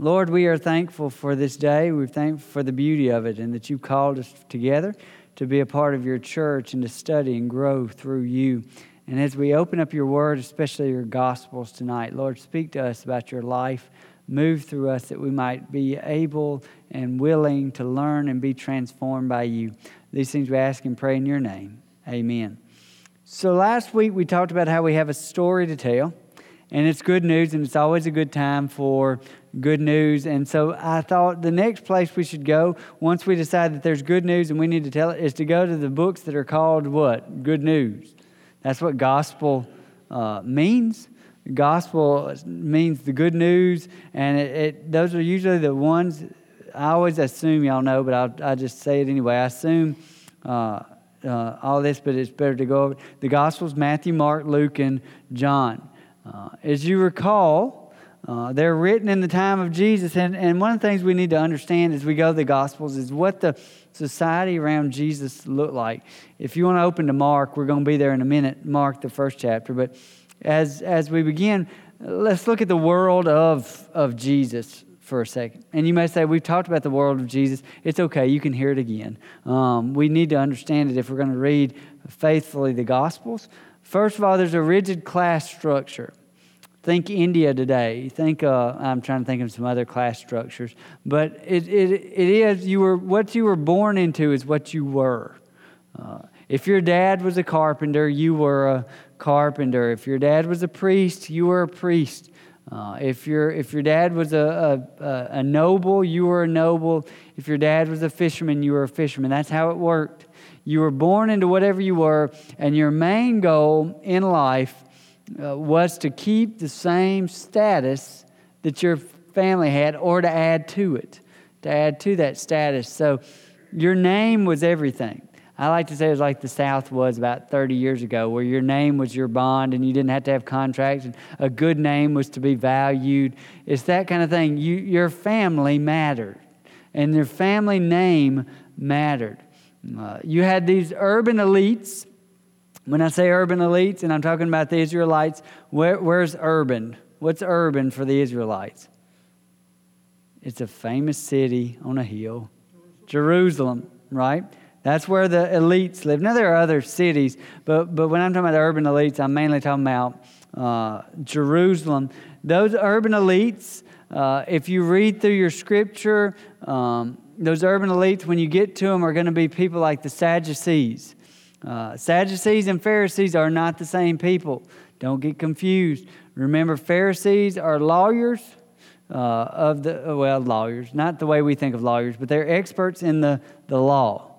Lord, we are thankful for this day. We're thankful for the beauty of it and that you called us together to be a part of your church and to study and grow through you. And as we open up your word, especially your gospels tonight, Lord, speak to us about your life. Move through us that we might be able and willing to learn and be transformed by you. These things we ask and pray in your name. Amen. So last week we talked about how we have a story to tell, and it's good news, and it's always a good time for good news. And so I thought the next place we should go, once we decide that there's good news and we need to tell it, is to go to the books that are called what? Good news. That's what gospel uh, means. Gospel means the good news, and it, it, those are usually the ones I always assume y'all know, but I'll, I'll just say it anyway. I assume uh, uh, all this, but it's better to go over. The Gospels Matthew, Mark, Luke, and John. Uh, as you recall, uh, they're written in the time of Jesus. And, and one of the things we need to understand as we go to the Gospels is what the society around Jesus looked like. If you want to open to Mark, we're going to be there in a minute, Mark, the first chapter. But as, as we begin, let's look at the world of, of Jesus for a second. And you may say, We've talked about the world of Jesus. It's okay, you can hear it again. Um, we need to understand it if we're going to read faithfully the Gospels. First of all, there's a rigid class structure. Think India today. Think uh, I'm trying to think of some other class structures, but it, it, it is you were what you were born into is what you were. Uh, if your dad was a carpenter, you were a carpenter. If your dad was a priest, you were a priest. Uh, if your if your dad was a, a, a noble, you were a noble. If your dad was a fisherman, you were a fisherman. That's how it worked. You were born into whatever you were, and your main goal in life uh, was to keep the same status that your family had or to add to it, to add to that status. So your name was everything. I like to say it was like the South was about 30 years ago, where your name was your bond and you didn't have to have contracts, and a good name was to be valued. It's that kind of thing. You, your family mattered, and your family name mattered. Uh, you had these urban elites when I say urban elites, and I'm talking about the Israelites, where, where's urban? What's urban for the Israelites? It's a famous city on a hill, Jerusalem, right? That's where the elites live. Now, there are other cities, but, but when I'm talking about urban elites, I'm mainly talking about uh, Jerusalem. Those urban elites, uh, if you read through your scripture, um, those urban elites, when you get to them, are going to be people like the Sadducees. Uh, Sadducees and Pharisees are not the same people. Don't get confused. Remember, Pharisees are lawyers uh, of the, well, lawyers, not the way we think of lawyers, but they're experts in the, the law.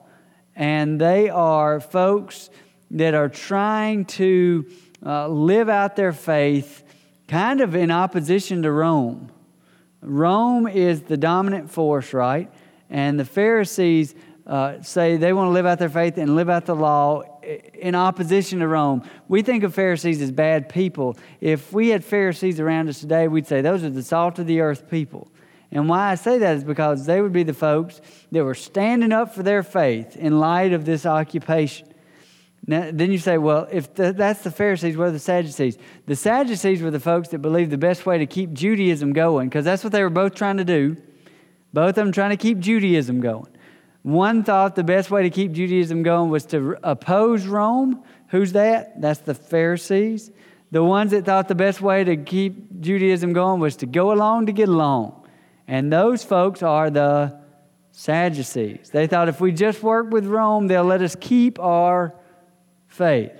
And they are folks that are trying to uh, live out their faith kind of in opposition to Rome. Rome is the dominant force, right? And the Pharisees uh, say they want to live out their faith and live out the law in opposition to Rome. We think of Pharisees as bad people. If we had Pharisees around us today, we'd say those are the salt of the earth people. And why I say that is because they would be the folks that were standing up for their faith in light of this occupation. Now, then you say, well, if the, that's the Pharisees, what are the Sadducees? The Sadducees were the folks that believed the best way to keep Judaism going, because that's what they were both trying to do. Both of them trying to keep Judaism going. One thought the best way to keep Judaism going was to oppose Rome. Who's that? That's the Pharisees. The ones that thought the best way to keep Judaism going was to go along to get along. And those folks are the Sadducees. They thought if we just work with Rome, they'll let us keep our faith.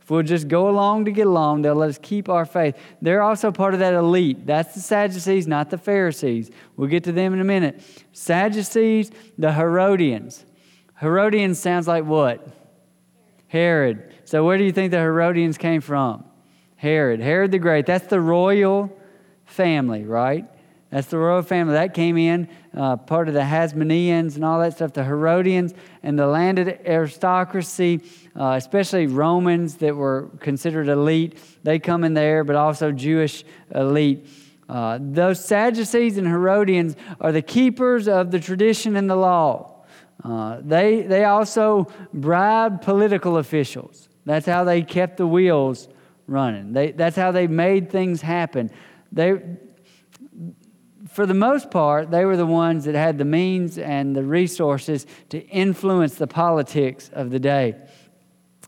If we'll just go along to get along, they'll let us keep our faith. They're also part of that elite. That's the Sadducees, not the Pharisees. We'll get to them in a minute. Sadducees, the Herodians. Herodians sounds like what? Herod. So where do you think the Herodians came from? Herod. Herod the Great. That's the royal family, right? That's the royal family. That came in, uh, part of the Hasmoneans and all that stuff, the Herodians and the landed aristocracy, uh, especially Romans that were considered elite. They come in there, but also Jewish elite. Uh, those Sadducees and Herodians are the keepers of the tradition and the law. Uh, they, they also bribed political officials. That's how they kept the wheels running. They, that's how they made things happen. They, for the most part, they were the ones that had the means and the resources to influence the politics of the day.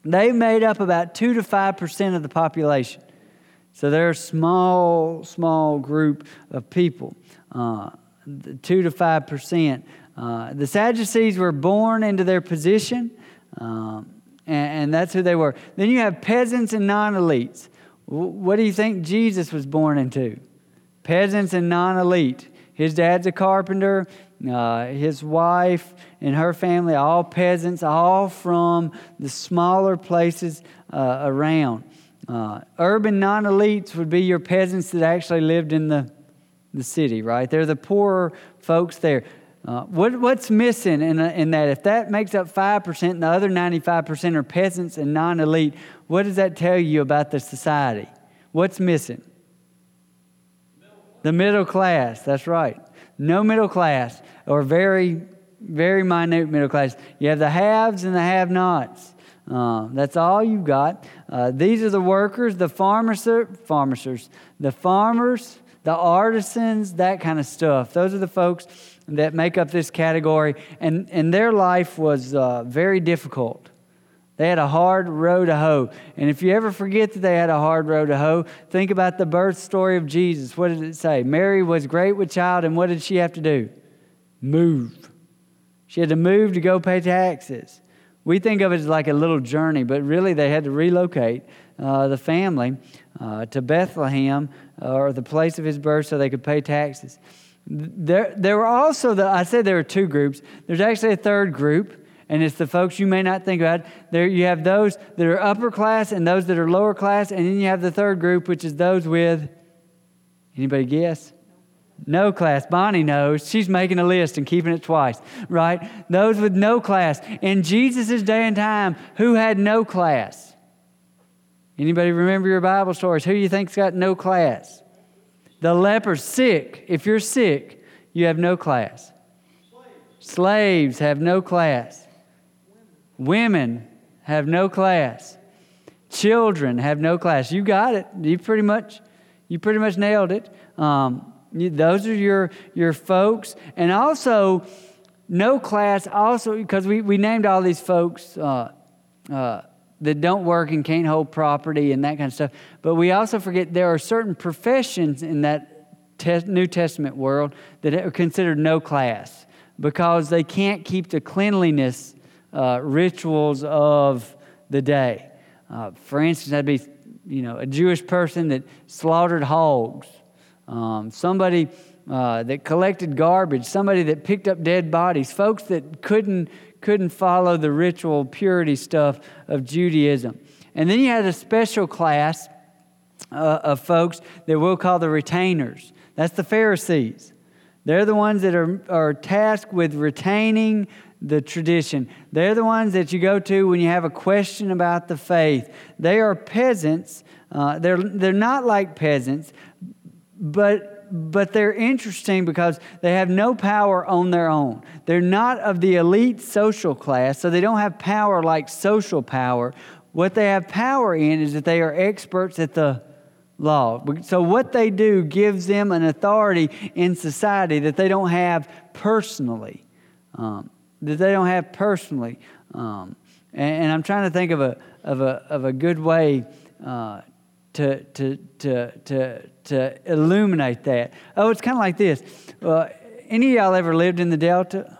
They made up about 2 to 5% of the population. So they're a small, small group of people, uh, 2 to 5%. Uh, the Sadducees were born into their position, um, and, and, that's who they were. Then you have peasants and non elites. What do you think Jesus was born into? Peasants and non elite. His dad's a carpenter, uh, his wife and her family, all peasants, all from the smaller places uh, around. Uh, urban non elites would be your peasants that actually lived in the, the city, right? They're the poorer folks there. Uh, what, what's missing in, in that? If that makes up 5% and the other 95% are peasants and non elite, what does that tell you about the society? What's missing? The middle class, that's right. No middle class, or very, very minute middle class. You have the haves and the have nots. Uh, that's all you've got. Uh, these are the workers, the farmers, farmers, the farmers, the artisans, that kind of stuff. Those are the folks that make up this category, and, and their life was uh, very difficult. They had a hard row to hoe. And if you ever forget that they had a hard row to hoe, think about the birth story of Jesus. What did it say? Mary was great with child, and what did she have to do? Move. She had to move to go pay taxes. We think of it as like a little journey, but really they had to relocate uh, the family uh, to Bethlehem uh, or the place of his birth so they could pay taxes. There, there were also the, I said there were two groups. There's actually a third group, and it's the folks you may not think about. There you have those that are upper class and those that are lower class, and then you have the third group, which is those with, anybody guess? No class. Bonnie knows. She's making a list and keeping it twice, right? Those with no class. In Jesus' day and time, who had no class? Anybody remember your Bible stories? Who do you think's got no class? The leper's sick. If you're sick, you have no class. Slaves, Slaves have no class. Women have no class. Children have no class. You got it. You pretty much, you pretty much nailed it. Um, those are your, your folks. And also, no class, also, because we, we named all these folks uh, uh, that don't work and can't hold property and that kind of stuff. But we also forget there are certain professions in that te- New Testament world that are considered no class because they can't keep the cleanliness uh, rituals of the day. Uh, for instance, that'd be you know a Jewish person that slaughtered hogs um, somebody uh, that collected garbage, somebody that picked up dead bodies, folks that couldn't, couldn't follow the ritual purity stuff of Judaism. And then you had a special class uh, of folks that we'll call the retainers. That's the Pharisees. They're the ones that are, are tasked with retaining the tradition. They're the ones that you go to when you have a question about the faith. They are peasants. Uh, they're, they're not like peasants, but but they're interesting because they have no power on their own. They're not of the elite social class, so they don't have power like social power. What they have power in is that they are experts at the law. So what they do gives them an authority in society that they don't have personally. Um, that they don't have personally. Um, and, and, I'm trying to think of a, of a, of a good way uh, to, to, to, to, to illuminate that. Oh, it's kind of like this. Uh, any of y'all ever lived in the Delta?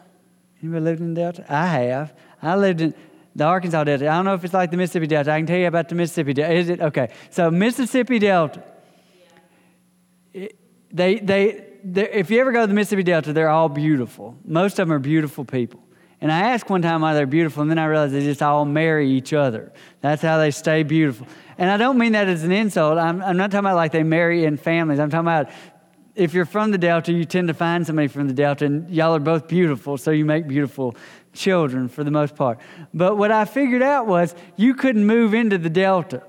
Anybody lived in the Delta? I have. I lived in the Arkansas Delta. I don't know if it's like the Mississippi Delta. I can tell you about the Mississippi Delta. Is it? Okay. So, Mississippi Delta. they, they, if you ever go to the Mississippi Delta, they're all beautiful. Most of them are beautiful people. And I asked one time why they're beautiful, and then I realized they just all marry each other. That's how they stay beautiful. And I don't mean that as an insult. I'm, I'm not talking about like they marry in families. I'm talking about if you're from the Delta, you tend to find somebody from the Delta, and y'all are both beautiful, so you make beautiful children for the most part. But what I figured out was you couldn't move into the Delta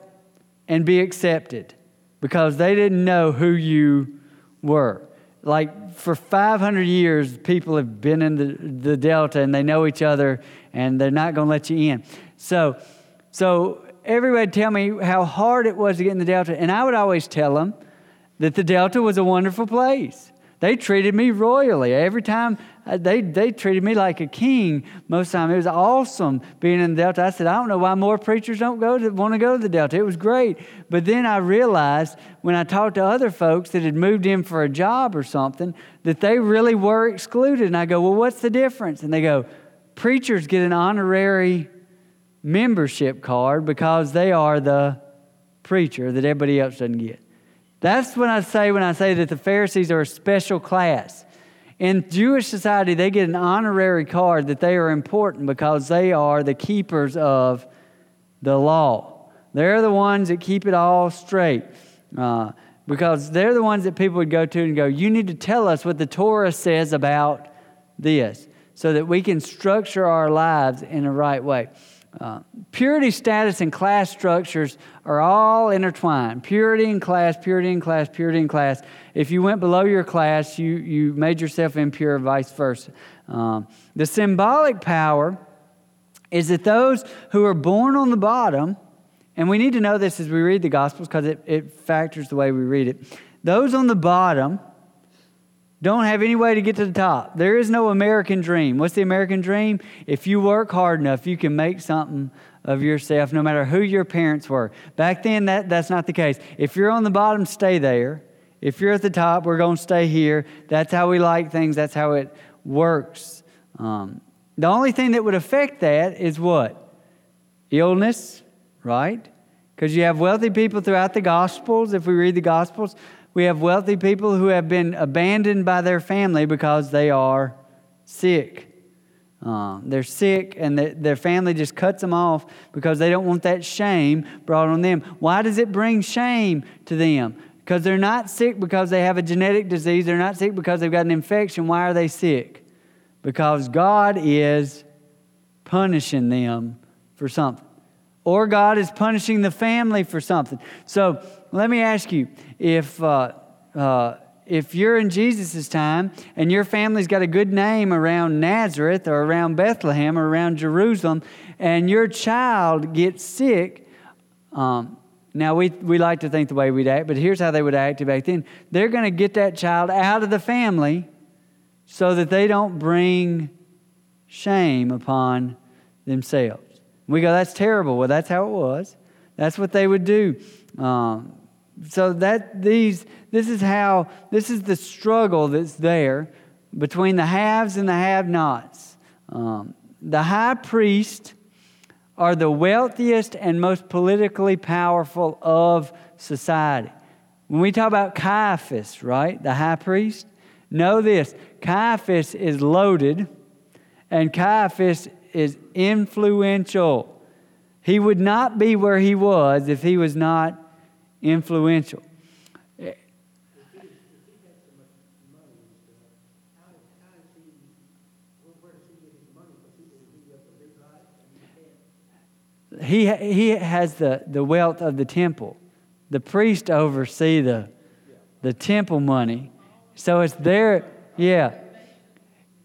and be accepted because they didn't know who you were. Like for 500 years, people have been in the, the Delta and they know each other and they're not going to let you in. So, so everybody tell me how hard it was to get in the Delta, and I would always tell them that the Delta was a wonderful place. They treated me royally. Every time uh, they, they treated me like a king most of the time. It was awesome being in the Delta. I said, I don't know why more preachers don't go to, want to go to the Delta. It was great. But then I realized when I talked to other folks that had moved in for a job or something that they really were excluded. And I go, Well, what's the difference? And they go, Preachers get an honorary membership card because they are the preacher that everybody else doesn't get. That's when I say when I say that the Pharisees are a special class. In Jewish society, they get an honorary card that they are important because they are the keepers of the law. They're the ones that keep it all straight. Uh, because they're the ones that people would go to and go, You need to tell us what the Torah says about this so that we can structure our lives in the right way. Purity status and class structures are all intertwined. Purity in class, purity in class, purity in class. If you went below your class, you, you made yourself impure, vice versa. Um, the symbolic power is that those who are born on the bottom, and we need to know this as we read the Gospels because it, it factors the way we read it. Those on the bottom don't have any way to get to the top. There is no American dream. What's the American dream? If you work hard enough, you can make something of yourself, no matter who your parents were. Back then, that, that's not the case. If you're on the bottom, stay there. If you're at the top, we're going to stay here. That's how we like things, that's how it works. Um, the only thing that would affect that is what? Illness, right? Because you have wealthy people throughout the Gospels, if we read the Gospels, we have wealthy people who have been abandoned by their family because they are sick. Uh, they're sick and the, their family just cuts them off because they don't want that shame brought on them. Why does it bring shame to them? Because they're not sick because they have a genetic disease. They're not sick because they've got an infection. Why are they sick? Because God is punishing them for something. Or God is punishing the family for something. So let me ask you if, uh, uh, if you're in Jesus' time and your family's got a good name around Nazareth or around Bethlehem or around Jerusalem, and your child gets sick, um, now we, we like to think the way we'd act, but here's how they would act back then. They're going to get that child out of the family so that they don't bring shame upon themselves. We go, that's terrible. Well, that's how it was. That's what they would do. Um, so that these this is how this is the struggle that's there between the haves and the have-nots. Um, the high priest are the wealthiest and most politically powerful of society. When we talk about Caiaphas, right, the high priest, know this: Caiaphas is loaded, and Caiaphas is influential. He would not be where he was if he was not influential. He, he has the, the wealth of the temple. The priest oversee the, the temple money. So it's there, yeah.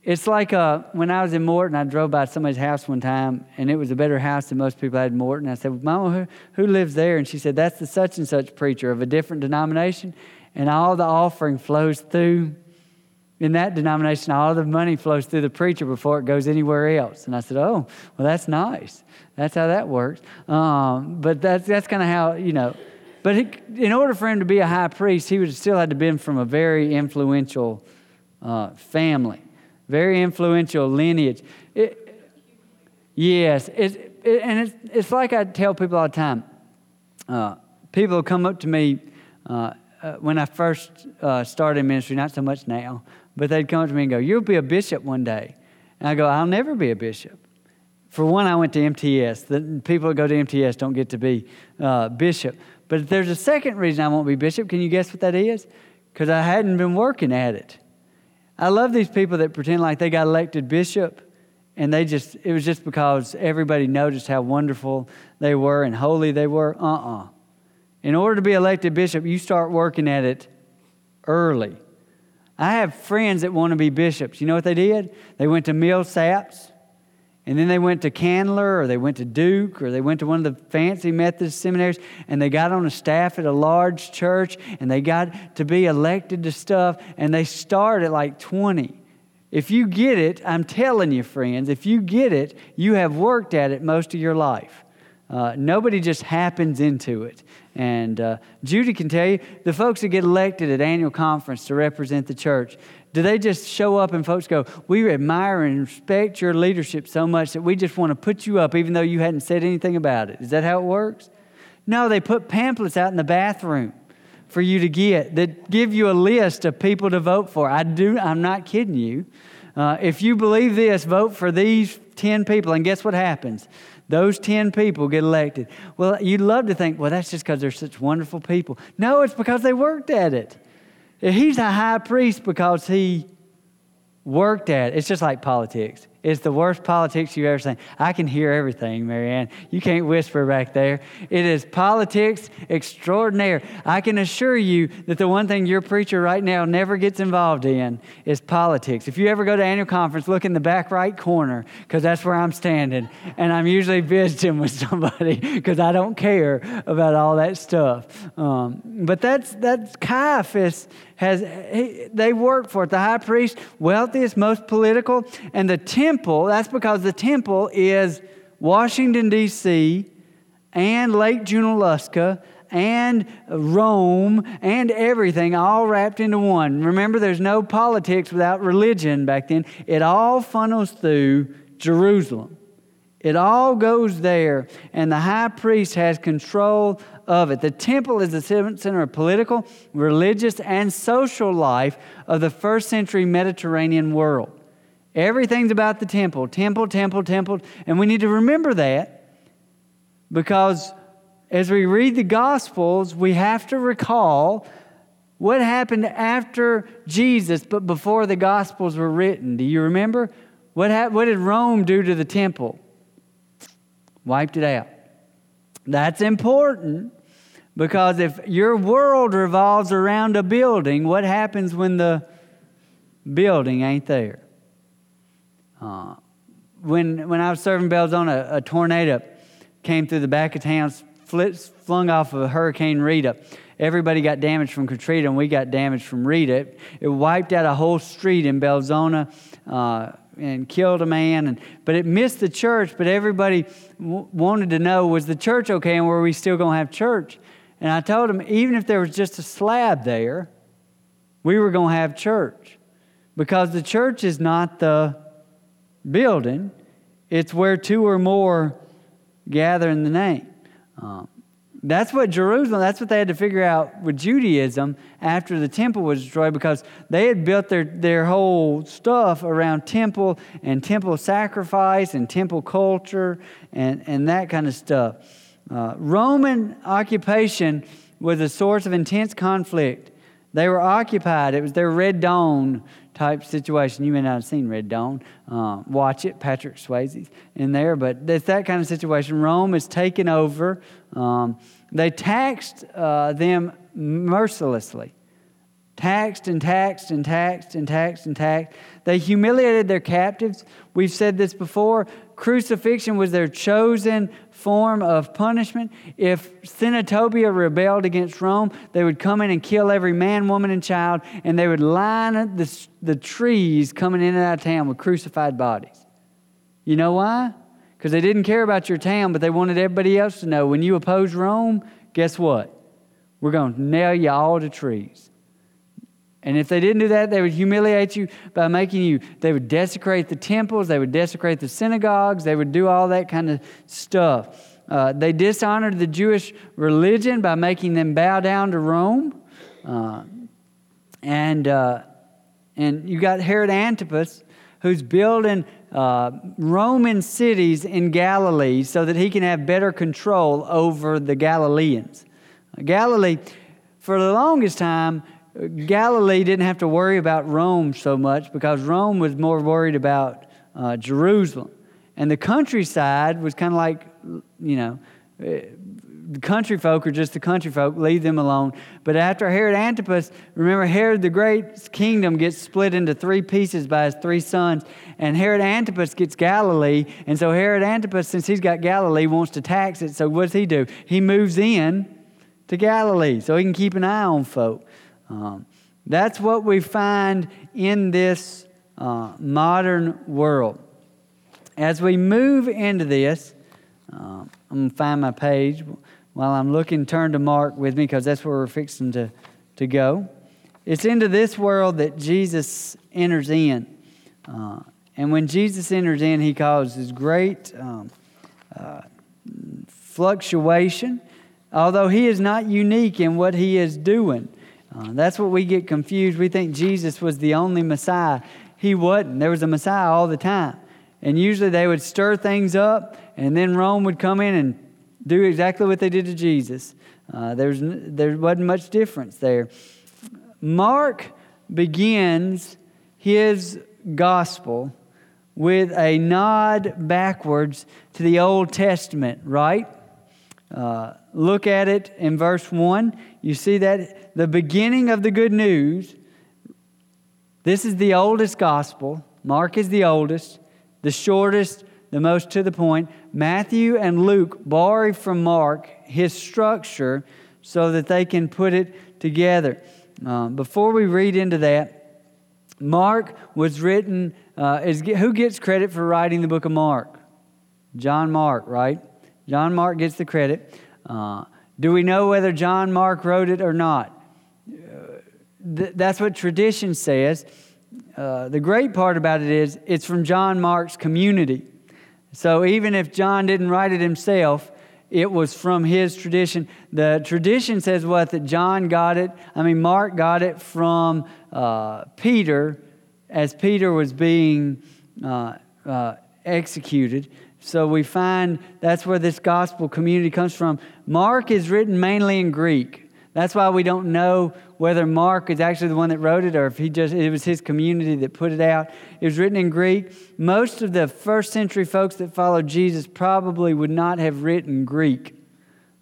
It's like uh, when I was in Morton, I drove by somebody's house one time, and it was a better house than most people had in Morton. I said, Mama, who, who lives there? And she said, That's the such and such preacher of a different denomination, and all the offering flows through. In that denomination, all the money flows through the preacher before it goes anywhere else. And I said, Oh, well, that's nice. That's how that works. Um, but that's, that's kind of how, you know. But he, in order for him to be a high priest, he would still had to have been from a very influential uh, family very influential lineage. It, yes, it, it, and it's, it's like I tell people all the time. Uh, people come up to me uh, uh, when I first uh, started ministry, not so much now, but they'd come up to me and go, You'll be a bishop one day. And I go, I'll never be a bishop. For one, I went to MTS. The people that go to MTS don't get to be uh, bishop. But there's a second reason I won't be bishop. Can you guess what that is? Because I hadn't been working at it. I love these people that pretend like they got elected bishop and they just, it was just because everybody noticed how wonderful they were and holy they were. Uh uh In order to be elected bishop, you start working at it early. I have friends that want to be bishops. You know what they did? They went to Millsaps And then they went to Candler or they went to Duke or they went to one of the fancy Methodist seminaries and they got on a staff at a large church and they got to be elected to stuff and they start at like 20. If you get it, I'm telling you, friends, if you get it, you have worked at it most of your life. Uh, nobody just happens into it. And uh, Judy can tell you the folks that get elected at annual conference to represent the church, do they just show up and folks go, We admire and respect your leadership so much that we just want to put you up even though you hadn't said anything about it? Is that how it works? No, they put pamphlets out in the bathroom for you to get that give you a list of people to vote for. I do, I'm not kidding you. Uh, if you believe this, vote for these 10 people, and guess what happens? Those 10 people get elected. Well, you'd love to think, well, that's just because they're such wonderful people. No, it's because they worked at it. He's a high priest because he worked at it. It's just like politics. It's the worst politics you've ever seen. I can hear everything, Marianne. You can't whisper back there. It is politics extraordinaire. I can assure you that the one thing your preacher right now never gets involved in is politics. If you ever go to annual conference, look in the back right corner because that's where I'm standing, and I'm usually visiting with somebody because I don't care about all that stuff. Um, but that's that's Caiaphas has he, they work for it. The high priest, wealthiest, most political, and the temple. That's because the temple is Washington D.C. and Lake Junaluska and Rome and everything all wrapped into one. Remember, there's no politics without religion back then. It all funnels through Jerusalem. It all goes there, and the high priest has control of it. The temple is the center of political, religious, and social life of the first century Mediterranean world. Everything's about the temple temple, temple, temple. And we need to remember that because as we read the Gospels, we have to recall what happened after Jesus, but before the Gospels were written. Do you remember? What, ha- what did Rome do to the temple? wiped it out. That's important because if your world revolves around a building, what happens when the building ain't there? Uh, when, when I was serving Belzoni, a, a tornado came through the back of town, flung off of Hurricane Rita. Everybody got damaged from Katrina, and we got damaged from Rita. It, it wiped out a whole street in Belzoni. Uh, and killed a man. And, but it missed the church, but everybody w- wanted to know was the church okay and were we still going to have church? And I told them, even if there was just a slab there, we were going to have church. Because the church is not the building, it's where two or more gather in the name. Um, that's what Jerusalem, that's what they had to figure out with Judaism after the temple was destroyed because they had built their, their whole stuff around temple and temple sacrifice and temple culture and, and that kind of stuff. Uh, Roman occupation was a source of intense conflict. They were occupied, it was their Red Dawn type situation. You may not have seen Red Dawn. Uh, watch it, Patrick Swayze's in there, but it's that kind of situation. Rome is taken over. Um, they taxed uh, them mercilessly. Taxed and taxed and taxed and taxed and taxed. They humiliated their captives. We've said this before. Crucifixion was their chosen form of punishment. If Senatobia rebelled against Rome, they would come in and kill every man, woman, and child, and they would line the, the trees coming in and out of town with crucified bodies. You know why? Because they didn't care about your town, but they wanted everybody else to know when you oppose Rome, guess what? We're going to nail you all to trees. And if they didn't do that, they would humiliate you by making you, they would desecrate the temples, they would desecrate the synagogues, they would do all that kind of stuff. Uh, they dishonored the Jewish religion by making them bow down to Rome. Uh, and, uh, and you got Herod Antipas, who's building uh, Roman cities in Galilee so that he can have better control over the Galileans. Galilee, for the longest time, Galilee didn't have to worry about Rome so much because Rome was more worried about uh, Jerusalem. And the countryside was kind of like, you know, the country folk are just the country folk, leave them alone. But after Herod Antipas, remember Herod the Great's kingdom gets split into three pieces by his three sons, and Herod Antipas gets Galilee. And so Herod Antipas, since he's got Galilee, wants to tax it. So what does he do? He moves in to Galilee so he can keep an eye on folk. Um, that's what we find in this uh, modern world. As we move into this, uh, I'm going to find my page. While I'm looking, turn to Mark with me because that's where we're fixing to, to go. It's into this world that Jesus enters in. Uh, and when Jesus enters in, he causes great um, uh, fluctuation, although he is not unique in what he is doing. Uh, that's what we get confused. We think Jesus was the only Messiah. He wasn't. There was a Messiah all the time. And usually they would stir things up, and then Rome would come in and do exactly what they did to Jesus. Uh, there's, there wasn't much difference there. Mark begins his gospel with a nod backwards to the Old Testament, right? Uh, look at it in verse 1. You see that the beginning of the good news. This is the oldest gospel. Mark is the oldest the shortest, the most to the point. Matthew and Luke borrow from Mark his structure so that they can put it together. Uh, before we read into that, Mark was written, uh, is, who gets credit for writing the book of Mark? John Mark, right? John Mark gets the credit. Uh, do we know whether John Mark wrote it or not? Th- that's what tradition says. Uh, the great part about it is it's from John Mark's community. So even if John didn't write it himself, it was from his tradition. The tradition says what? That John got it, I mean, Mark got it from uh, Peter as Peter was being uh, uh, executed. So we find that's where this gospel community comes from. Mark is written mainly in Greek. That's why we don't know whether Mark is actually the one that wrote it or if he just it was his community that put it out. It was written in Greek. Most of the first century folks that followed Jesus probably would not have written Greek.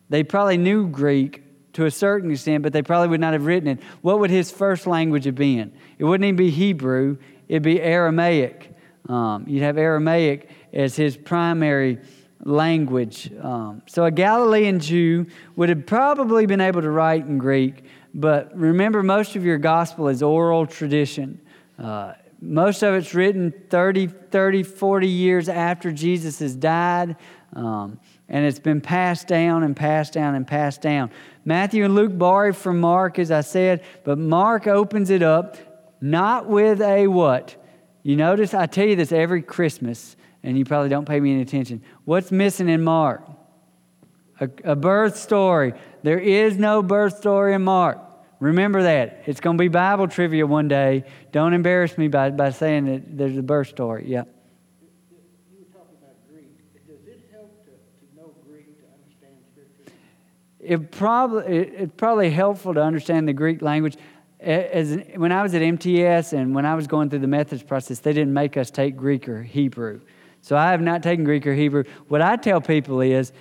They probably knew Greek to a certain extent, but they probably would not have written it. What would his first language have been? It wouldn't even be Hebrew, it'd be Aramaic. Um, you'd have Aramaic as his primary language. Um, so a Galilean Jew would have probably been able to write in Greek, but remember, most of your gospel is oral tradition. Uh, most of it's written 30, 30, 40 years after Jesus has died, um, and it's been passed down and passed down and passed down. Matthew and Luke borrow from Mark, as I said, but Mark opens it up not with a what? You notice I tell you this every Christmas and you probably don't pay me any attention. What's missing in Mark? A, a birth story. There is no birth story in Mark. Remember that. It's going to be Bible trivia one day. Don't embarrass me by, by saying that there's a birth story. Yeah. You were talking about Greek. Does it help to, to know Greek to understand Scripture? It probably, it, it's probably helpful to understand the Greek language. As, when I was at MTS and when I was going through the Methodist process, they didn't make us take Greek or Hebrew. So I have not taken Greek or Hebrew. What I tell people is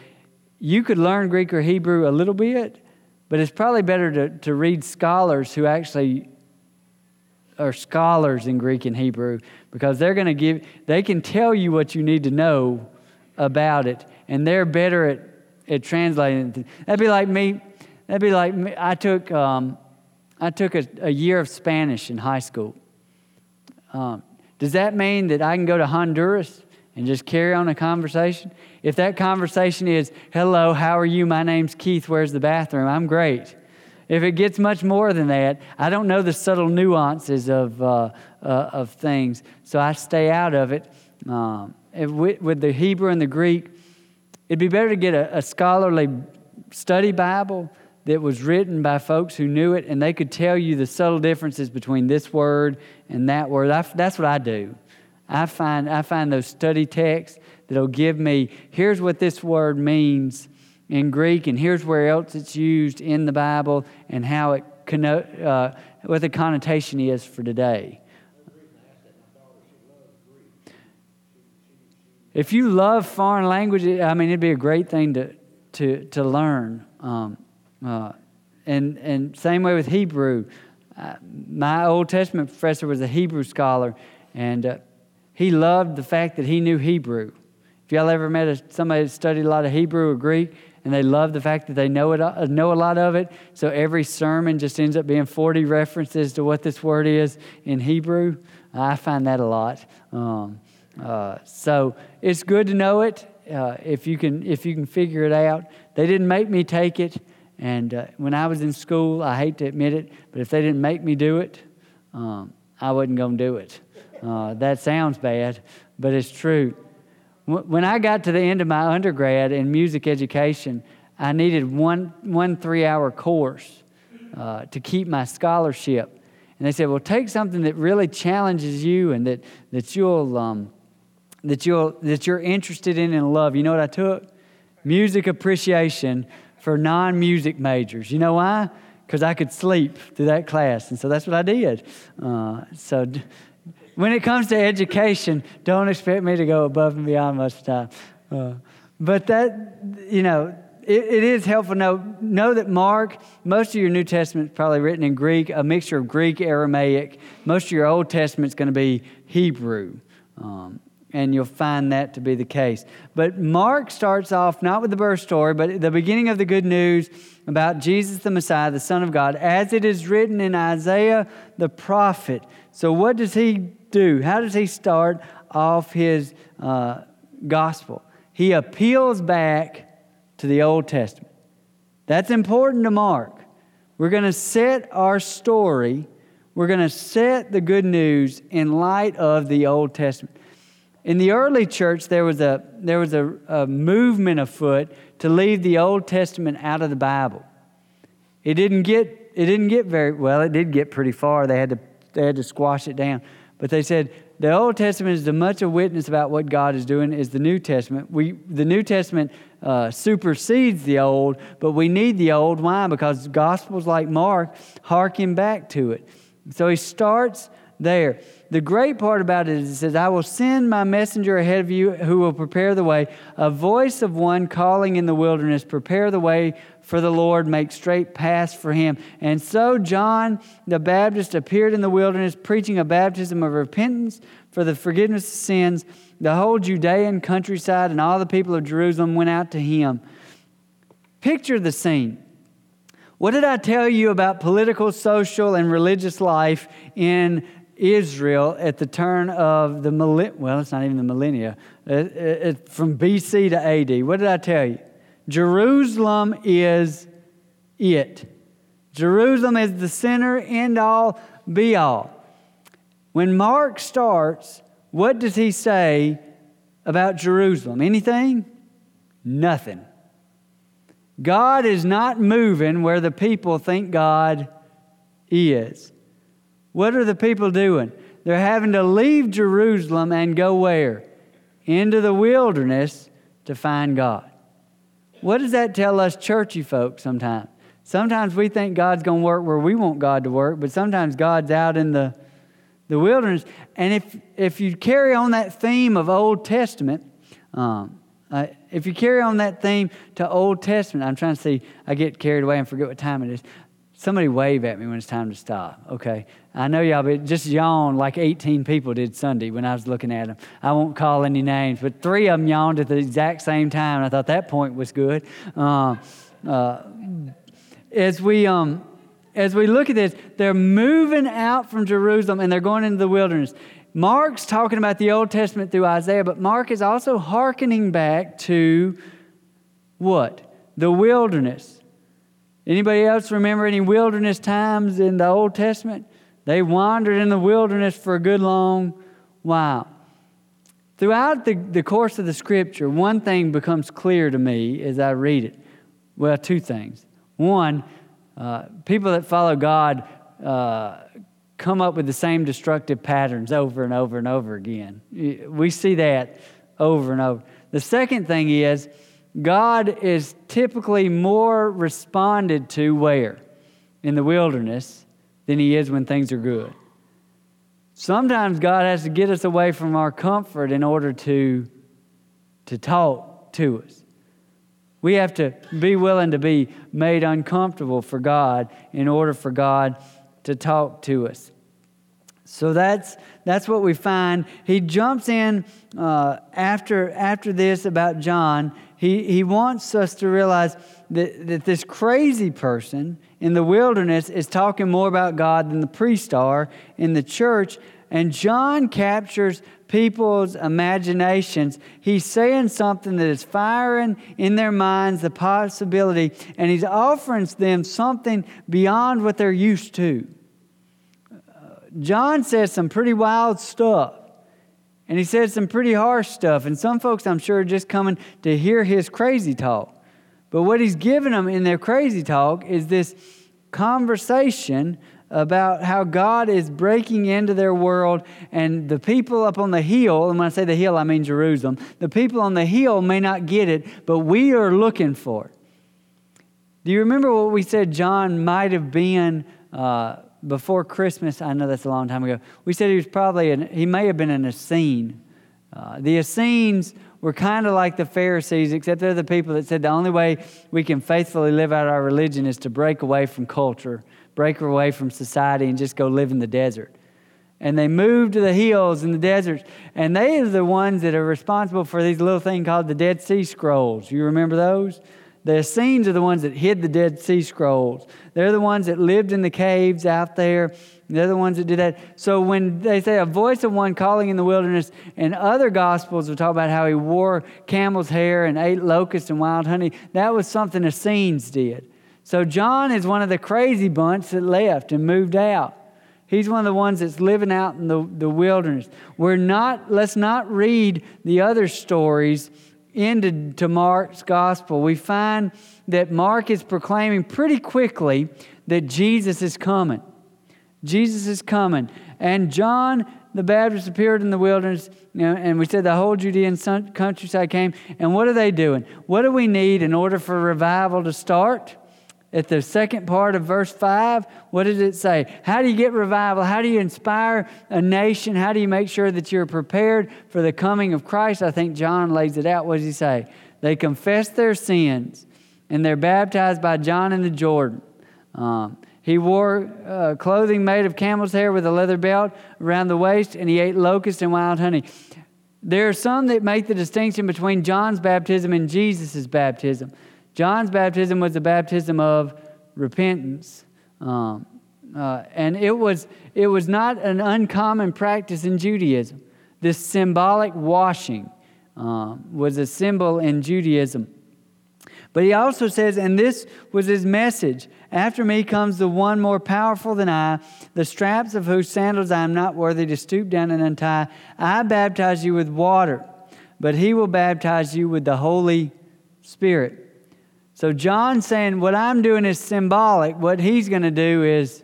you could learn Greek or Hebrew a little bit, but it's probably better to, to read scholars who actually are scholars in Greek and Hebrew because they're going to give, they can tell you what you need to know about it, and they're better at, at translating. That'd be like me. That'd be like me. I took, um, I took a, a year of Spanish in high school. Um, does that mean that I can go to Honduras and just carry on a conversation. If that conversation is, hello, how are you? My name's Keith. Where's the bathroom? I'm great. If it gets much more than that, I don't know the subtle nuances of, uh, uh, of things, so I stay out of it. Um, with, with, the Hebrew and the Greek, it'd be better to get a, a scholarly study Bible that was written by folks who knew it and they could tell you the subtle differences between this word and that word. I, that's what I do. I find, I find those study texts that'll give me here's what this word means in Greek, and here's where else it's used in the Bible, and how it connote, uh, what the connotation is for today. If you love foreign languages, I mean, it'd be a great thing to, to, to learn. Um, uh, and, and same way with Hebrew. Uh, my Old Testament professor was a Hebrew scholar, and uh, he loved the fact that he knew Hebrew. If y'all ever met a, somebody that studied a lot of Hebrew or Greek, and they love the fact that they know it, uh, know a lot of it, so every sermon just ends up being 40 references to what this word is in Hebrew. I find that a lot. Um, uh, so it's good to know it uh, if you can if you can figure it out. They didn't make me take it, and uh, when I was in school, I hate to admit it, but if they didn't make me do it, um, I wasn't going to do it. Uh, that sounds bad, but it's true. When I got to the end of my undergrad in music education, I needed one, one three hour course uh, to keep my scholarship. And they said, well, take something that really challenges you and that, that, you'll, um, that, you'll, that you're interested in and love. You know what I took? Music appreciation for non music majors. You know why? Because I could sleep through that class. And so that's what I did. Uh, so when it comes to education, don't expect me to go above and beyond much time. Uh, but that, you know, it, it is helpful know, know that Mark, most of your New Testament is probably written in Greek, a mixture of Greek, Aramaic. Most of your Old Testament is going to be Hebrew. Um, and you'll find that to be the case. But Mark starts off not with the birth story, but the beginning of the good news about Jesus the Messiah, the Son of God, as it is written in Isaiah the prophet. So, what does he do? How does he start off his uh, gospel? He appeals back to the Old Testament. That's important to Mark. We're going to set our story, we're going to set the good news in light of the Old Testament. In the early church, there was a, there was a, a movement afoot to leave the Old Testament out of the Bible. It didn't get, it didn't get very well, it did get pretty far. They had to, they had to squash it down. But they said the Old Testament is as much a witness about what God is doing as the New Testament. We, the New Testament uh, supersedes the Old, but we need the Old. Why? Because Gospels like Mark harken back to it. So he starts there. The great part about it is it says, I will send my messenger ahead of you who will prepare the way, a voice of one calling in the wilderness, prepare the way for the Lord, make straight paths for him. And so John the Baptist appeared in the wilderness, preaching a baptism of repentance for the forgiveness of sins. The whole Judean countryside and all the people of Jerusalem went out to him. Picture the scene. What did I tell you about political, social, and religious life in Israel at the turn of the millennia? Well, it's not even the millennia. It, it, it, from BC to AD. What did I tell you? Jerusalem is it. Jerusalem is the center, end all, be all. When Mark starts, what does he say about Jerusalem? Anything? Nothing. God is not moving where the people think God is. What are the people doing? They're having to leave Jerusalem and go where? Into the wilderness to find God. What does that tell us churchy folks sometimes? Sometimes we think God's going to work where we want God to work, but sometimes God's out in the, the wilderness. And if, if you carry on that theme of Old Testament, um, uh, if you carry on that theme to Old Testament, I'm trying to see, I get carried away and forget what time it is. Somebody wave at me when it's time to stop, okay? I know y'all, but just yawned like 18 people did Sunday when I was looking at them. I won't call any names, but three of them yawned at the exact same time, I thought that point was good. Uh, uh, as we um, as we look at this, they're moving out from Jerusalem and they're going into the wilderness. Mark's talking about the Old Testament through Isaiah, but Mark is also hearkening back to what? The wilderness. Anybody else remember any wilderness times in the Old Testament? They wandered in the wilderness for a good long while. Throughout the, the course of the scripture, one thing becomes clear to me as I read it. Well, two things. One, uh, people that follow God uh, come up with the same destructive patterns over and over and over again. We see that over and over. The second thing is, God is typically more responded to where? In the wilderness than he is when things are good. Sometimes God has to get us away from our comfort in order to, to talk to us. We have to be willing to be made uncomfortable for God in order for God to talk to us. So that's, that's what we find. He jumps in uh, after, after this about John. He, he wants us to realize that, that this crazy person in the wilderness is talking more about God than the priests are in the church. And John captures people's imaginations. He's saying something that is firing in their minds the possibility, and he's offering them something beyond what they're used to. John says some pretty wild stuff. And he says some pretty harsh stuff. And some folks, I'm sure, are just coming to hear his crazy talk. But what he's given them in their crazy talk is this conversation about how God is breaking into their world, and the people up on the hill, and when I say the hill, I mean Jerusalem, the people on the hill may not get it, but we are looking for it. Do you remember what we said John might have been uh, before Christmas, I know that's a long time ago, we said he was probably, an, he may have been an Essene. Uh, the Essenes were kind of like the Pharisees, except they're the people that said the only way we can faithfully live out our religion is to break away from culture, break away from society, and just go live in the desert. And they moved to the hills and the deserts, and they are the ones that are responsible for these little thing called the Dead Sea Scrolls. You remember those? The Essenes are the ones that hid the Dead Sea Scrolls. They're the ones that lived in the caves out there. They're the ones that did that. So when they say a voice of one calling in the wilderness, and other gospels will talk about how he wore camel's hair and ate locusts and wild honey, that was something the Essenes did. So John is one of the crazy bunch that left and moved out. He's one of the ones that's living out in the, the wilderness. We're not, let's not read the other stories into to Mark's gospel, we find that Mark is proclaiming pretty quickly that Jesus is coming. Jesus is coming. And John the Baptist appeared in the wilderness, you know, and we said the whole Judean countryside came. And what are they doing? What do we need in order for revival to start? at the second part of verse 5, what does it say? How do you get revival? How do you inspire a nation? How do you make sure that you're prepared for the coming of Christ? I think John lays it out. What does he say? They confess their sins and they're baptized by John in the Jordan. Um, he wore uh, clothing made of camel's hair with a leather belt around the waist, and he ate locusts and wild honey. There are some that make the distinction between John's baptism and Jesus' baptism. John's baptism was a baptism of repentance. Um, uh, and it was, it was not an uncommon practice in Judaism. This symbolic washing um, was a symbol in Judaism. But he also says, and this was his message After me comes the one more powerful than I, the straps of whose sandals I am not worthy to stoop down and untie. I baptize you with water, but he will baptize you with the Holy Spirit. So John's saying, What I'm doing is symbolic. What he's going to do is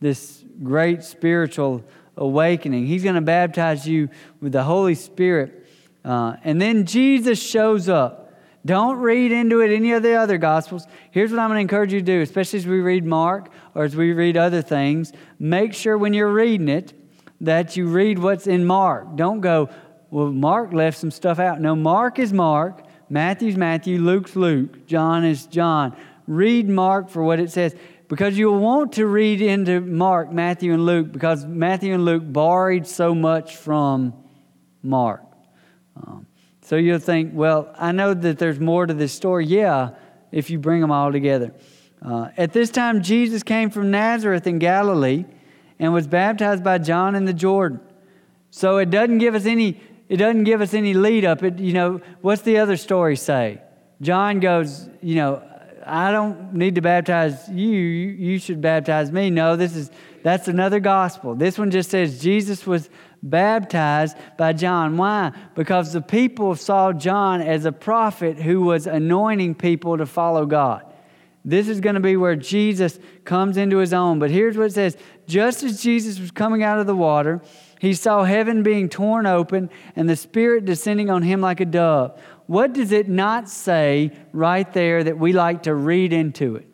this great spiritual awakening. He's going to baptize you with the Holy Spirit. Uh, and then Jesus shows up. Don't read into it any of the other gospels. Here's what I'm going to encourage you to do, especially as we read Mark or as we read other things. Make sure when you're reading it that you read what's in Mark. Don't go, well, Mark left some stuff out. No, Mark is Mark. Matthew's Matthew, Luke's Luke, John is John. Read Mark for what it says because you'll want to read into Mark, Matthew, and Luke because Matthew and Luke borrowed so much from Mark. Um, so you'll think, well, I know that there's more to this story. Yeah, if you bring them all together. Uh, at this time, Jesus came from Nazareth in Galilee and was baptized by John in the Jordan. So it doesn't give us any it doesn't give us any lead up. It, you know, what's the other story say? John goes, you know, I don't need to baptize you. You should baptize me. No, this is that's another gospel. This one just says Jesus was baptized by John. Why? Because the people saw John as a prophet who was anointing people to follow God. This is going to be where Jesus comes into his own. But here's what it says just as Jesus was coming out of the water, he saw heaven being torn open and the Spirit descending on him like a dove. What does it not say right there that we like to read into it?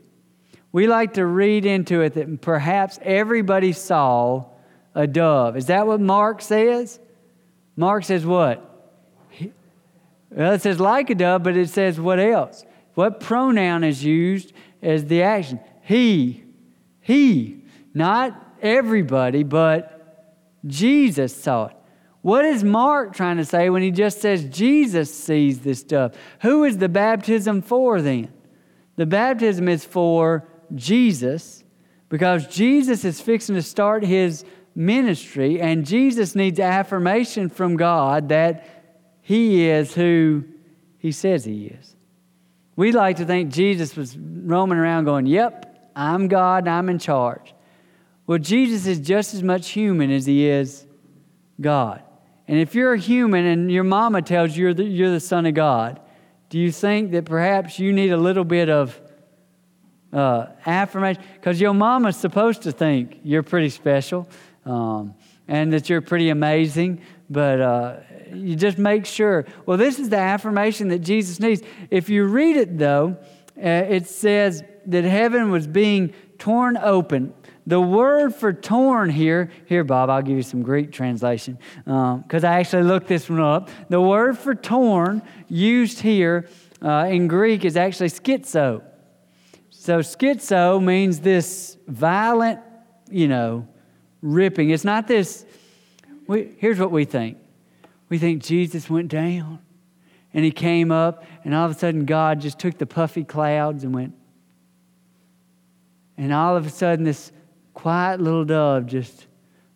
We like to read into it that perhaps everybody saw a dove. Is that what Mark says? Mark says what? Well, it says like a dove, but it says what else? What pronoun is used as the action? He. He. Not everybody, but Jesus saw it. What is Mark trying to say when he just says Jesus sees this stuff? Who is the baptism for then? The baptism is for Jesus because Jesus is fixing to start his ministry and Jesus needs affirmation from God that he is who he says he is. We like to think Jesus was roaming around going, Yep, I'm God, I'm in charge. Well, Jesus is just as much human as he is God. And if you're a human and your mama tells you you're the, you're the son of God, do you think that perhaps you need a little bit of uh, affirmation? Because your mama's supposed to think you're pretty special um, and that you're pretty amazing, but uh, you just make sure. Well, this is the affirmation that Jesus needs. If you read it, though, uh, it says that heaven was being torn open. The word for torn here, here, Bob, I'll give you some Greek translation because um, I actually looked this one up. The word for torn used here uh, in Greek is actually schizo. So, schizo means this violent, you know, ripping. It's not this. We, here's what we think we think Jesus went down and he came up, and all of a sudden, God just took the puffy clouds and went. And all of a sudden, this quiet little dove just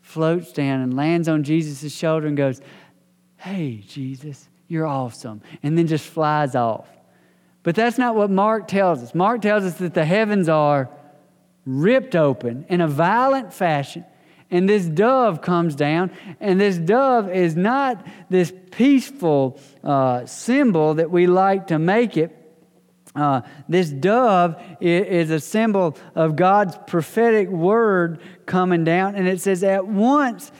floats down and lands on Jesus' shoulder and goes, Hey, Jesus, you're awesome. And then just flies off. But that's not what Mark tells us. Mark tells us that the heavens are ripped open in a violent fashion. And this dove comes down, and this dove is not this peaceful uh, symbol that we like to make it. Uh, this dove is a symbol of God's prophetic word coming down, and it says at once.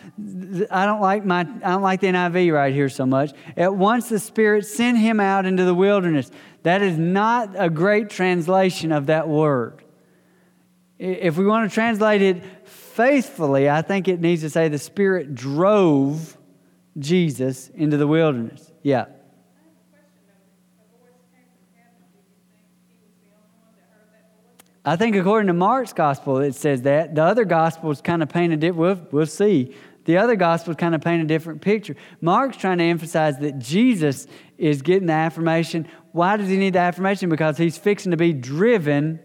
I don't like my I don't like the NIV right here so much. At once the Spirit sent him out into the wilderness. That is not a great translation of that word. If we want to translate it faithfully, I think it needs to say the Spirit drove Jesus into the wilderness. Yeah. I think according to Mark's gospel, it says that. The other gospels kind of paint a different, we'll, we'll see. The other gospels kind of paint a different picture. Mark's trying to emphasize that Jesus is getting the affirmation. Why does he need the affirmation? Because he's fixing to be driven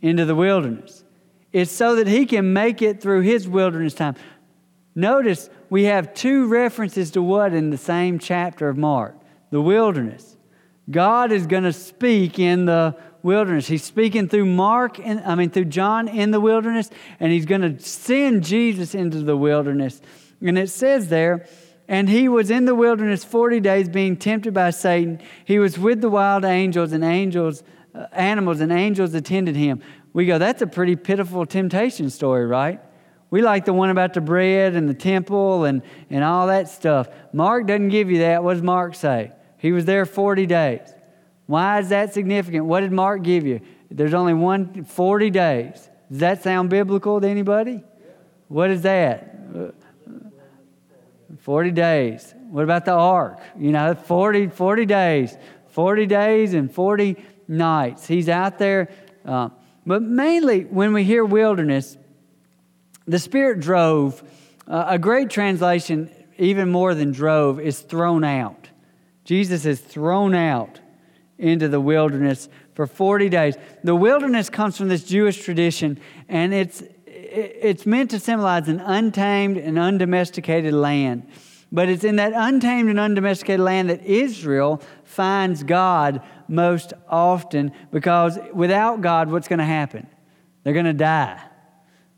into the wilderness. It's so that he can make it through his wilderness time. Notice we have two references to what in the same chapter of Mark the wilderness. God is going to speak in the wilderness. He's speaking through Mark, and, I mean, through John in the wilderness, and he's going to send Jesus into the wilderness. And it says there, and he was in the wilderness 40 days being tempted by Satan. He was with the wild angels, and angels, uh, animals, and angels attended him. We go, that's a pretty pitiful temptation story, right? We like the one about the bread and the temple and, and all that stuff. Mark doesn't give you that. What does Mark say? He was there 40 days. Why is that significant? What did Mark give you? There's only one 40 days. Does that sound biblical to anybody? What is that? 40 days. What about the ark? You know, 40, 40 days. 40 days and 40 nights. He's out there. Uh, but mainly, when we hear wilderness, the Spirit drove. Uh, a great translation, even more than drove, is thrown out. Jesus is thrown out into the wilderness for 40 days. The wilderness comes from this Jewish tradition, and it's, it's meant to symbolize an untamed and undomesticated land. But it's in that untamed and undomesticated land that Israel finds God most often because without God, what's going to happen? They're going to die.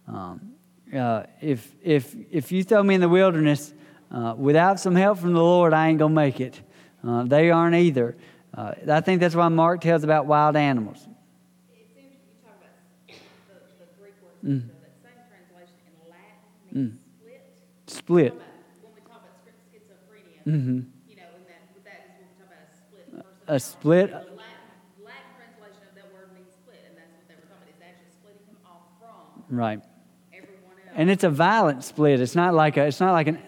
Um, uh, if, if, if you throw me in the wilderness uh, without some help from the Lord, I ain't going to make it. Uh, they aren't either. Uh, I think that's why Mark tells about wild animals. It seems you talk about the, the Greek word, mm. so that same translation in Latin means mm. split. Split. when we talk about schizophrenia, mm-hmm. you know, and that, with that is when we talk about a split. A split. The Latin, Latin translation of that word means split, and that's what they were talking about. It's actually splitting him off from right. everyone else. And it's a violent split. It's not like a. It's not like an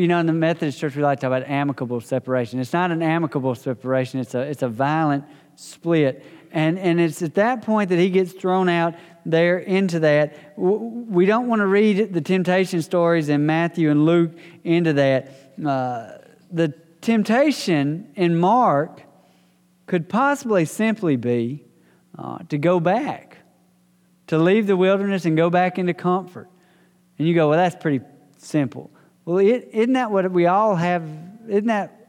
you know, in the Methodist Church, we like to talk about amicable separation. It's not an amicable separation, it's a, it's a violent split. And, and it's at that point that he gets thrown out there into that. We don't want to read the temptation stories in Matthew and Luke into that. Uh, the temptation in Mark could possibly simply be uh, to go back, to leave the wilderness and go back into comfort. And you go, well, that's pretty simple. Well, is isn't that what we all have? Isn't that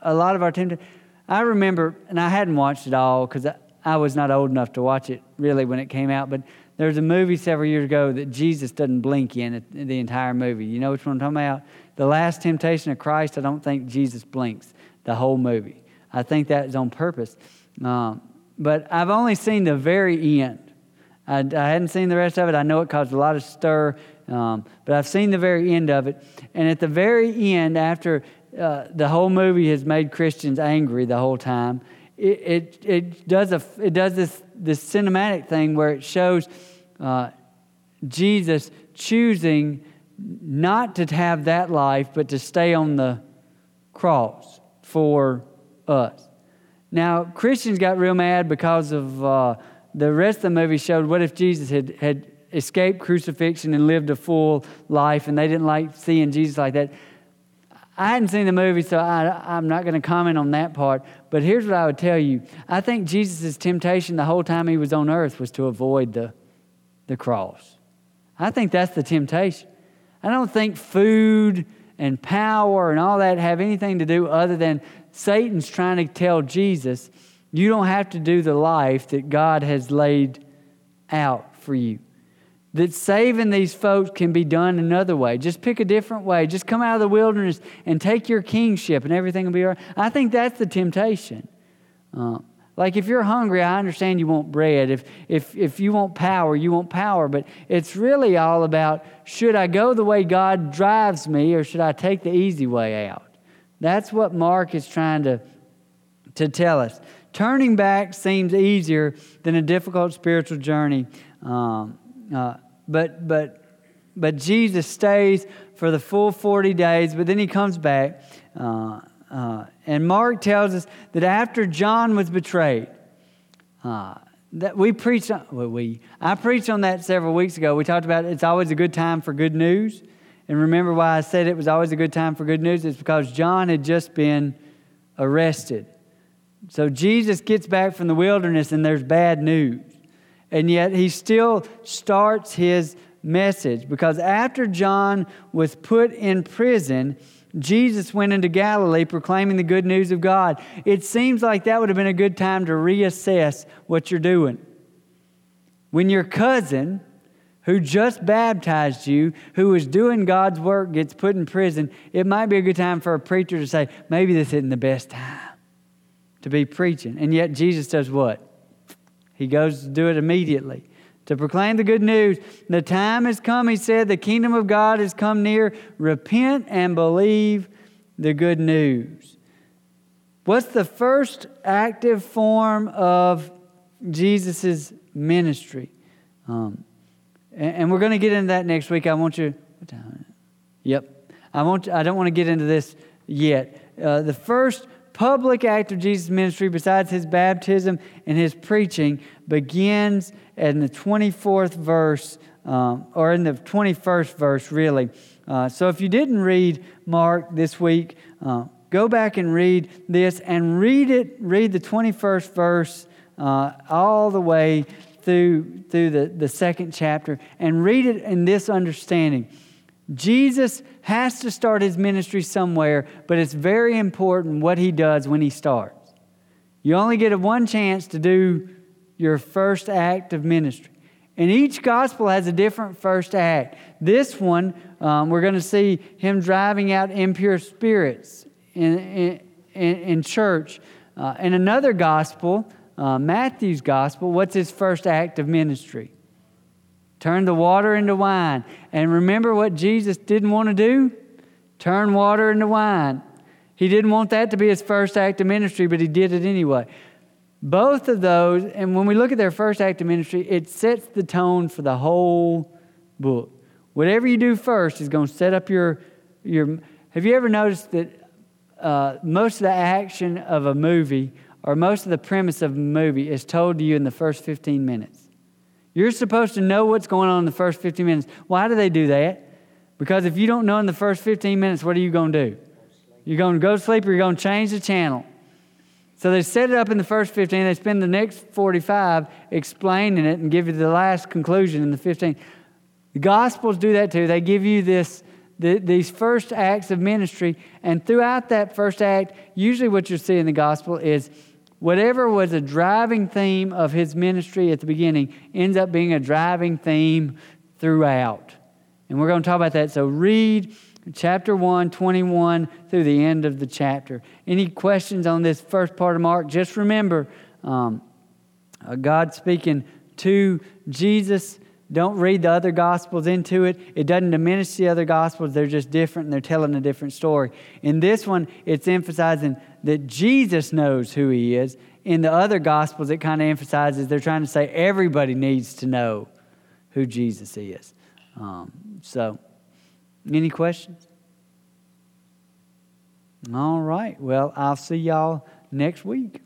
a lot of our temptation? I remember, and I hadn't watched it all because I, was not old enough to watch it really when it came out, but there was a movie several years ago that Jesus doesn't blink in the entire movie. You know which one I'm talking about? The Last Temptation of Christ, I don't think Jesus blinks the whole movie. I think that is on purpose. Um, but I've only seen the very end. I, I, hadn't seen the rest of it. I know it caused a lot of stir, um, but I've seen the very end of it. And at the very end, after uh, the whole movie has made Christians angry the whole time, it, it, it does, a, it does this, this cinematic thing where it shows uh, Jesus choosing not to have that life, but to stay on the cross for us. Now, Christians got real mad because of uh, the rest of the movie showed what if Jesus had, had escaped crucifixion and lived a full life, and they didn't like seeing Jesus like that. I hadn't seen the movie, so I, am not going to comment on that part. But here's what I would tell you I think Jesus' temptation the whole time he was on earth was to avoid the, the cross. I think that's the temptation. I don't think food and power and all that have anything to do other than Satan's trying to tell Jesus, you don't have to do the life that God has laid out for you that saving these folks can be done another way. Just pick a different way. Just come out of the wilderness and take your kingship and everything will be all right. I think that's the temptation. Uh, like if you're hungry, I understand you want bread. If, if, if you want power, you want power. But it's really all about should I go the way God drives me or should I take the easy way out? That's what Mark is trying to, to tell us. Turning back seems easier than a difficult spiritual journey. Um, uh, but, but, but Jesus stays for the full 40 days, but then he comes back. Uh, uh, and Mark tells us that after John was betrayed, uh, that we preached, well, we, I preached on that several weeks ago. We talked about it's always a good time for good news. And remember why I said it was always a good time for good news? It's because John had just been arrested. So Jesus gets back from the wilderness and there's bad news and yet he still starts his message because after John was put in prison, Jesus went into Galilee proclaiming the good news of God. It seems like that would have been a good time to reassess what you're doing. When your cousin, who just baptized you, who was doing God's work, gets put in prison, it might be a good time for a preacher to say, maybe this isn't the best time to be preaching. And yet Jesus does what? He goes to do it immediately. To proclaim the good news. The time has come, he said, the kingdom of God has come near. Repent and believe the good news. What's the first active form of Jesus' ministry? Um, and, and, we're going to get into that next week. I want you. What time? Yep. I want. I don't want to get into this yet. Uh, the first public act of Jesus' ministry, besides his baptism and his preaching, begins in the 24th verse, um, or in the 21st verse, really. Uh, so if you didn't read Mark this week, uh, go back and read this and read it, read the 21st verse uh, all the way through, through the, the second chapter, and read it in this understanding. Jesus has to start his ministry somewhere, but it's very important what he does when he starts. You only get one chance to do your first act of ministry. And each gospel has a different first act. This one, um, we're going to see him driving out impure spirits in, in, in church. Uh, in another gospel, uh, Matthew's gospel, what's his first act of ministry? Turn the water into wine. And remember what Jesus didn't want to do? Turn water into wine. He didn't want that to be his first act of ministry, but he did it anyway. Both of those, and when we look at their first act of ministry, it sets the tone for the whole book. Whatever you do first is going to set up your. your have you ever noticed that uh, most of the action of a movie or most of the premise of a movie is told to you in the first 15 minutes. You're supposed to know what's going on in the first 15 minutes. Why do they do that? Because if you don't know in the first 15 minutes, what are you going to do? You're going to go to sleep or you're going to change the channel. So they set it up in the first 15. They spend the next 45 explaining it and give you the last conclusion in the 15. The Gospels do that too. They give you this, the, these first acts of ministry, and throughout that first act, usually what you'll see in the Gospel is whatever was a driving theme of his ministry at the beginning ends up being a driving theme throughout. And we're going to talk about that. So read chapter 1, 21 through the end of the chapter. Any questions on this first part of Mark? Just remember um, God speaking to Jesus. Don't read the other gospels into it. It doesn't diminish the other gospels. They're just different and they're telling a different story. In this one, it's emphasizing that Jesus knows who he is. In the other gospels, it kind of emphasizes they're trying to say everybody needs to know who Jesus is. Um, so, any questions? All right. Well, I'll see y'all next week.